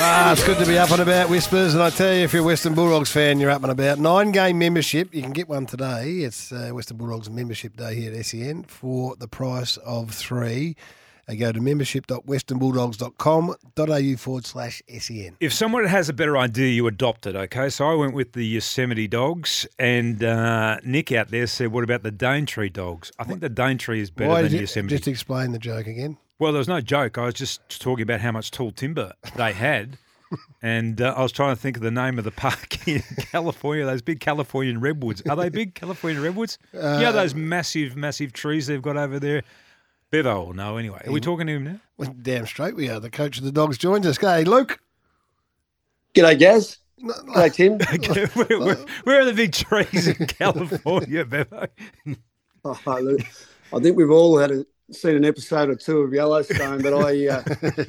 Ah, it's good to be up and about, Whispers. And I tell you, if you're a Western Bulldogs fan, you're up and about. Nine game membership. You can get one today. It's uh, Western Bulldogs membership day here at SEN for the price of three. Uh, go to membership.westernbulldogs.com.au forward slash SEN. If someone has a better idea, you adopt it, okay? So I went with the Yosemite dogs, and uh, Nick out there said, what about the Daintree dogs? I think the Daintree is better Why than did you, Yosemite. just explain the joke again. Well, there was no joke. I was just talking about how much tall timber they had. And uh, I was trying to think of the name of the park in California, those big Californian redwoods. Are they big Californian redwoods? you know those massive, massive trees they've got over there? Bevo will know anyway. Are we talking to him now? Well, damn straight we are. The coach of the Dogs joins us. Hey, Luke. G'day, Gaz. G'day, Tim. where, where, where are the big trees in California, Bevo? Oh, look, I think we've all had a, seen an episode or two of Yellowstone, but I uh,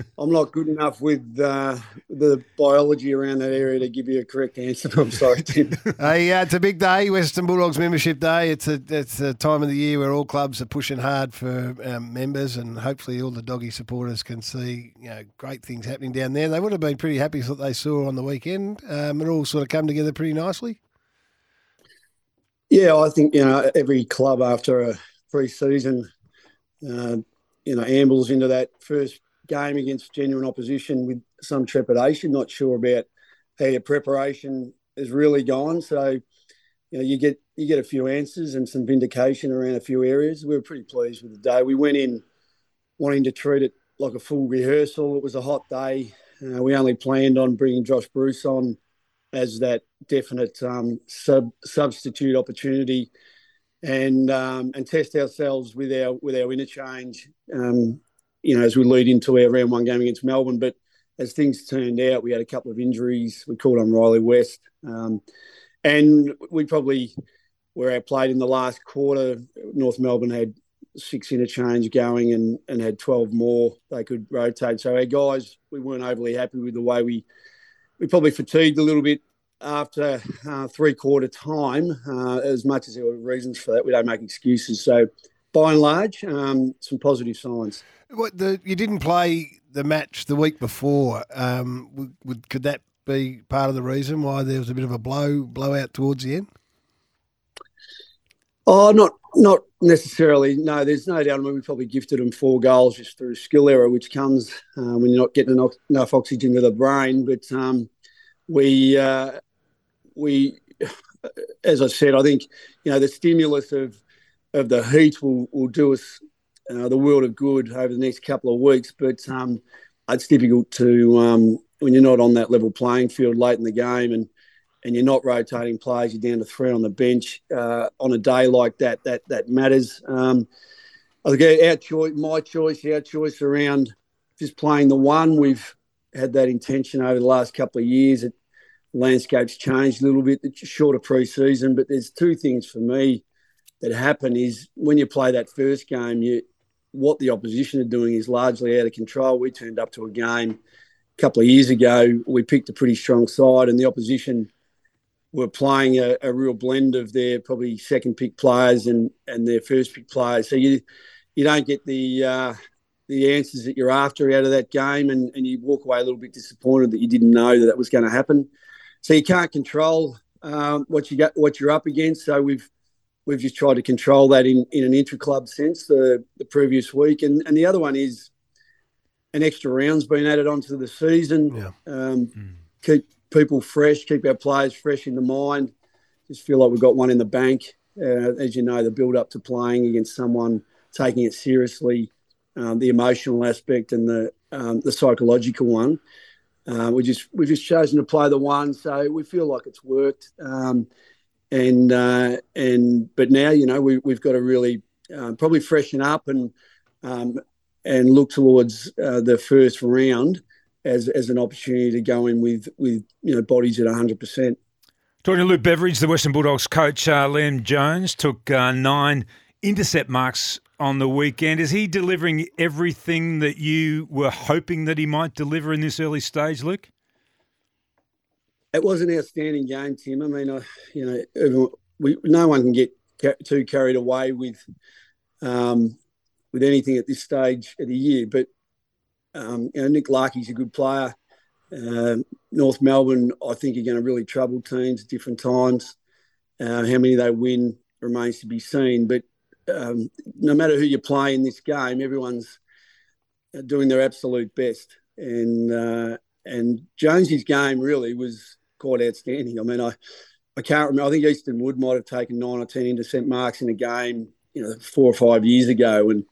I'm not good enough with uh, the biology around that area to give you a correct answer. I'm sorry, Tim. Hey, uh, it's a big day, Western Bulldogs membership day. It's a it's a time of the year where all clubs are pushing hard for um, members, and hopefully all the doggy supporters can see you know great things happening down there. They would have been pretty happy with what they saw on the weekend. Um, it all sort of come together pretty nicely. Yeah, I think you know every club after a pre-season, uh, you know, ambles into that first game against genuine opposition with some trepidation, not sure about how your preparation has really gone. So, you know, you get you get a few answers and some vindication around a few areas. We were pretty pleased with the day. We went in wanting to treat it like a full rehearsal. It was a hot day. Uh, we only planned on bringing Josh Bruce on as that definite um, sub substitute opportunity, and um, and test ourselves with our with our interchange. Um, you know, as we lead into our round one game against Melbourne, but as things turned out, we had a couple of injuries. We called on Riley West, um, and we probably were outplayed in the last quarter. North Melbourne had six interchange going and, and had 12 more they could rotate. So our guys, we weren't overly happy with the way we we probably fatigued a little bit after uh, three quarter time. Uh, as much as there were reasons for that, we don't make excuses. So by and large, um, some positive signs. What the you didn't play the match the week before? Um, would, would, could that be part of the reason why there was a bit of a blow blowout towards the end? Oh, not not necessarily. No, there's no doubt. I mean, we probably gifted them four goals just through skill error, which comes uh, when you're not getting enough, enough oxygen to the brain. But um, we uh, we, as I said, I think you know the stimulus of of the heat will will do us uh, the world of good over the next couple of weeks. But um, it's difficult to um, when you're not on that level playing field late in the game and and you're not rotating players, you're down to three on the bench uh, on a day like that. That that matters. Um, I think our choice, my choice, our choice around just playing the one. We've had that intention over the last couple of years. It, landscape's changed a little bit. Shorter pre-season, but there's two things for me that happen: is when you play that first game, you what the opposition are doing is largely out of control. We turned up to a game a couple of years ago. We picked a pretty strong side, and the opposition were playing a, a, real blend of their probably second pick players and, and their first pick players. So you you don't get the uh, the answers that you're after out of that game, and, and you walk away a little bit disappointed that you didn't know that that was going to happen. So you can't control um, what you got, what you're up against. So we've we've just tried to control that in, in an intra club sense the the previous week, and and the other one is an extra round's been added onto the season. Yeah. Um, mm. Keep people fresh, keep our players fresh in the mind. Just feel like we've got one in the bank. Uh, as you know, the build up to playing against someone, taking it seriously, um, the emotional aspect and the um, the psychological one. Uh, we just we've just chosen to play the one, so we feel like it's worked. Um, and uh, and but now you know we we've got to really uh, probably freshen up and um, and look towards uh, the first round as as an opportunity to go in with with you know bodies at hundred percent. Talking to Luke Beveridge, the Western Bulldogs coach, uh, Liam Jones took uh, nine intercept marks on the weekend. Is he delivering everything that you were hoping that he might deliver in this early stage, Luke? It was an outstanding game, Tim. I mean, I, you know, we, no one can get too carried away with um, with anything at this stage of the year, but um, you know, Nick Larkey's a good player. Uh, North Melbourne, I think, are going to really trouble teams at different times. Uh, how many they win remains to be seen. But um, no matter who you play in this game, everyone's doing their absolute best. And uh, and Jonesy's game really was quite outstanding. I mean, I, I can't remember. I think Easton Wood might have taken nine or ten intercept marks in a game, you know, four or five years ago. And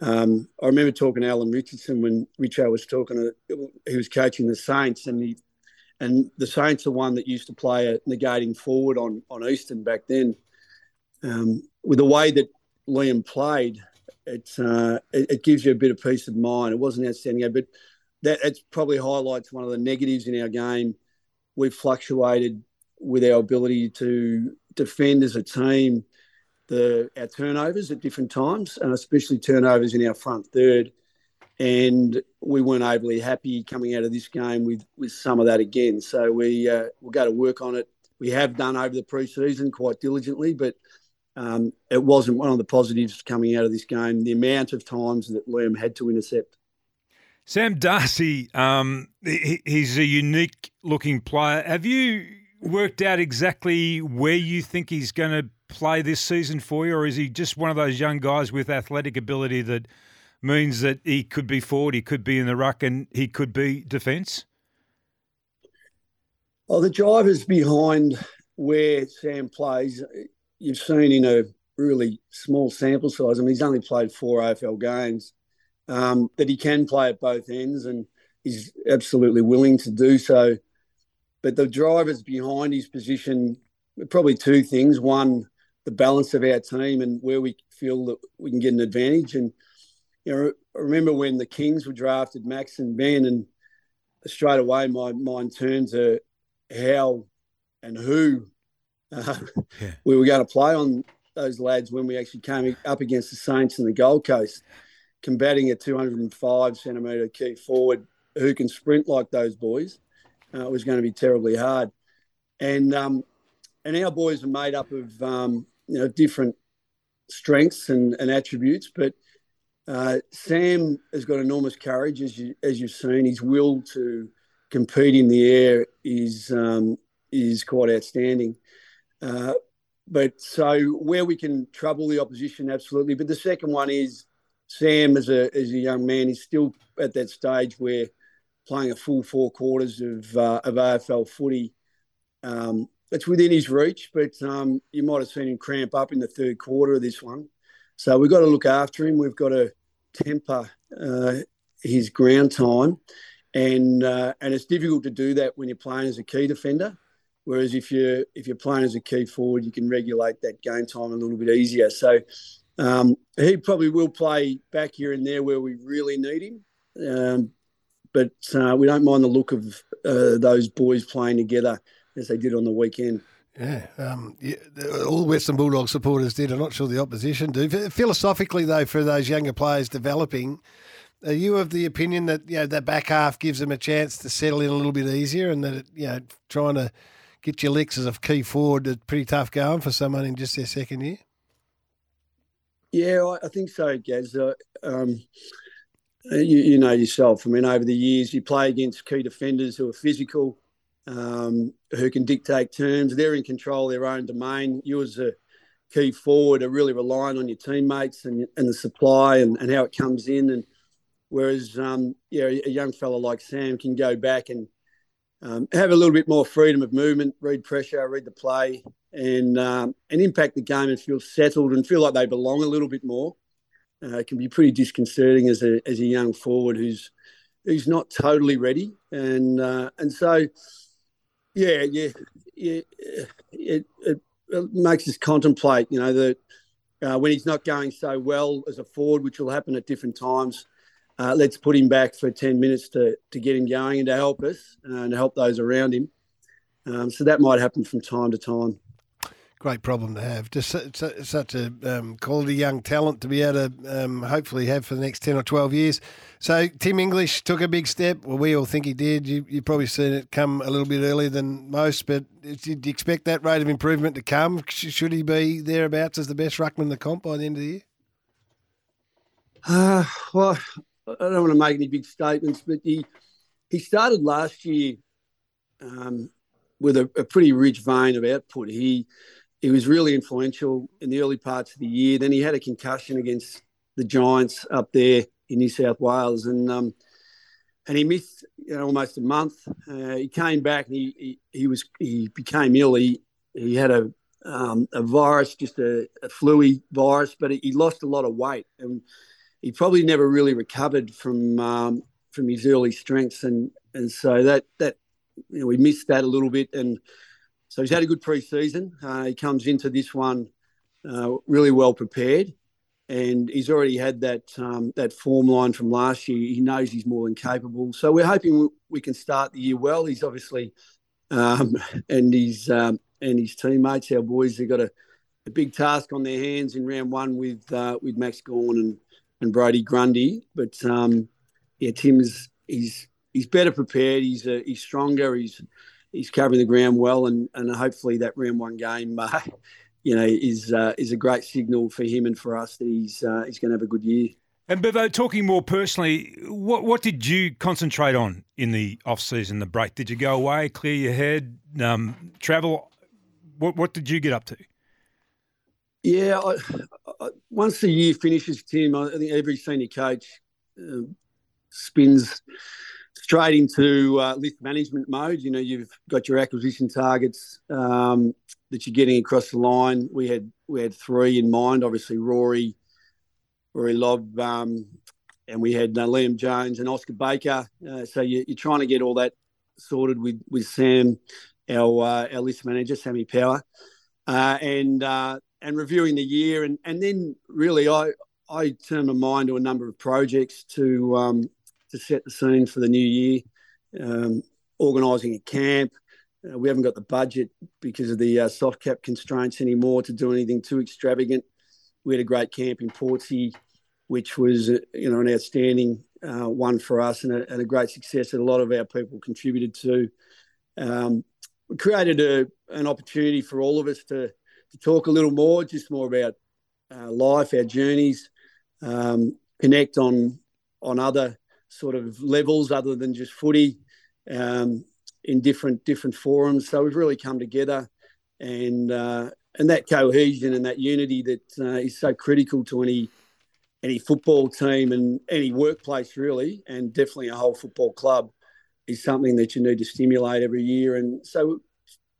um, I remember talking to Alan Richardson when Richo was talking. To, he was coaching the Saints, and he and the Saints are one that used to play a negating forward on on Easton back then. Um, with the way that Liam played, it, uh, it, it gives you a bit of peace of mind. It wasn't outstanding, but that probably highlights one of the negatives in our game. We've fluctuated with our ability to defend as a team the our turnovers at different times, and especially turnovers in our front third. And we weren't overly happy coming out of this game with with some of that again. So we uh, we'll go to work on it. We have done over the preseason quite diligently, but um, it wasn't one of the positives coming out of this game. The amount of times that Liam had to intercept. Sam Darcy, um, he, he's a unique looking player. Have you worked out exactly where you think he's going to play this season for you, or is he just one of those young guys with athletic ability that means that he could be forward, he could be in the ruck, and he could be defence? Well, the drivers behind where Sam plays, you've seen in a really small sample size. I mean, he's only played four AFL games um, that he can play at both ends and he's absolutely willing to do so. But the drivers behind his position, probably two things. One, the balance of our team and where we feel that we can get an advantage. And you know, I remember when the Kings were drafted, Max and Ben, and straight away my mind turned to how and who uh, yeah. we were going to play on those lads when we actually came up against the Saints and the Gold Coast combating a 205 centimetre key forward who can sprint like those boys uh, was going to be terribly hard. And um, and our boys are made up of um, you know different strengths and, and attributes, but uh, Sam has got enormous courage, as you as you've seen. His will to compete in the air is um, is quite outstanding. Uh, but so where we can trouble the opposition, absolutely. But the second one is Sam, as a as a young man, is still at that stage where playing a full four quarters of uh, of AFL footy. Um, it's within his reach, but um, you might have seen him cramp up in the third quarter of this one. So we've got to look after him. We've got to temper uh, his ground time, and uh, and it's difficult to do that when you're playing as a key defender. Whereas if you're if you're playing as a key forward, you can regulate that game time a little bit easier. So um, he probably will play back here and there where we really need him. Um, but uh, we don't mind the look of uh, those boys playing together as they did on the weekend. Yeah, um, yeah, all Western Bulldogs supporters did. I'm not sure the opposition do. Philosophically, though, for those younger players developing, are you of the opinion that you know that back half gives them a chance to settle in a little bit easier, and that you know trying to get your as a key forward is pretty tough going for someone in just their second year? Yeah, I think so, Gaz. Uh, um, you, you, know yourself. I mean, over the years, you play against key defenders who are physical, um, who can dictate terms. They're in control of their own domain. You, as a key forward, are really relying on your teammates and, and the supply and, and how it comes in. And whereas, um, yeah, a young fellow like Sam can go back and um, have a little bit more freedom of movement, read pressure, read the play, and um, and impact the game and feel settled and feel like they belong a little bit more. Uh, it can be pretty disconcerting as a as a young forward who's who's not totally ready, and uh, and so yeah, yeah, yeah, it, it, it makes us contemplate, you know, that uh, when he's not going so well as a forward, which will happen at different times uh, let's put him back for 10 minutes to, to get him going and to help us uh, and to help those around him. Um, so that might happen from time to time. Great problem to have. Just such a um, quality young talent to be able to um, hopefully have for the next 10 or 12 years. So Tim English took a big step. Well, we all think he did. You, you've probably seen it come a little bit earlier than most, but did you expect that rate of improvement to come? Should he be thereabouts as the best ruckman in the comp by the end of the year? Uh, well, I don't want to make any big statements, but he he started last year um, with a, a, pretty rich vein of output. He he was really influential in the early parts of the year. Then he had a concussion against the Giants up there in New South Wales, and um, and he missed you know, almost a month. Uh, he came back and he, he, he was he became ill. He he had a um, a virus, just a, a flu virus, but he lost a lot of weight and he probably never really recovered from um, from his early strengths, and and so that that you know we missed that a little bit, and so he's had a good pre-season. Uh, he comes into this one uh, really well prepared, and he's already had that um, that form line from last year. He knows he's more than capable. So we're hoping we can start the year well. He's obviously um, and his um, and his teammates, our boys, they've got a, a, big task on their hands in round one with uh, with Max Gawn and and Brodie Grundy. But um, yeah, Tim's he's he's better prepared. He's uh, he's stronger. He's he's covering the ground well, and and hopefully that round one game, uh, you know, is uh, is a great signal for him and for us that he's uh, he's going to have a good year. And Bevo, talking more personally, what what did you concentrate on in the off season, the break? Did you go away, clear your head, um, travel? What what did you get up to? Yeah, I, once the year finishes, Tim, I think every senior coach uh, spins straight into uh, list management mode. You know, you've got your acquisition targets um, that you're getting across the line. We had we had three in mind. Obviously, Rory, Rory Lobb, um, and we had uh, Liam Jones and Oskar Baker. Uh, so you, are trying to get all that sorted with with Sam, our uh, our list manager, Sammy Power, uh, and uh, and reviewing the year, and and then really I I turn my mind to a number of projects to um, to set the scene for the new year, um, organising a camp. Uh, we haven't got the budget because of the uh, soft cap constraints anymore to do anything too extravagant. We had a great camp in Portsea, which was uh, you know an outstanding uh, one for us and a, and a, great success that a lot of our people contributed to. Um, created a, an opportunity for all of us to to talk a little more, just more about uh, life, our journeys, um, connect on on other sort of levels other than just footy um, in different different forums. So we've really come together, and uh, and that cohesion and that unity that uh, is so critical to any any football team and any workplace really, and definitely a whole football club is something that you need to stimulate every year. And so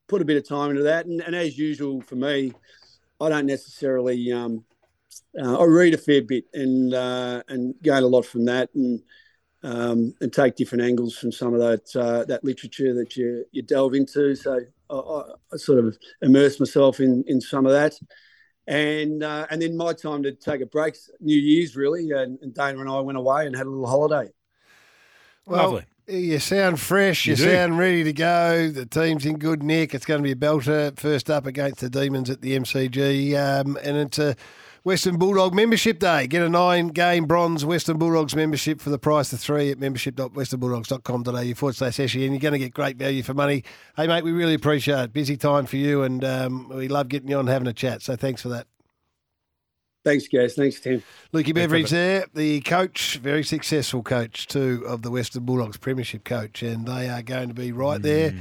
put a bit of time into that. And, and as usual for me, I don't necessarily. Um, uh, I read a fair bit and uh, and gain a lot from that, and um, and take different angles from some of that uh, that literature that you you delve into. So I, I, sort of immerse myself in in some of that, and uh, and then my time to take a break, New Year's really, and, and Dana and I went away and had a little holiday. Well, Lovely. You sound fresh. You, you sound ready to go. The team's in good nick. It's going to be a belter. First up against the Demons at the MCG, um, and it's a Western Bulldog membership day. Get a nine game bronze Western Bulldogs membership for the price of three at membership.westernbulldogs.com.au forward slash SE, and you're going to get great value for money. Hey, mate, we really appreciate it. Busy time for you, and um, we love getting you on having a chat. So thanks for that. Thanks, guys. Thanks, Tim. Lukey Beveridge there, the coach, very successful coach too of the Western Bulldogs, Premiership coach, and they are going to be right mm. there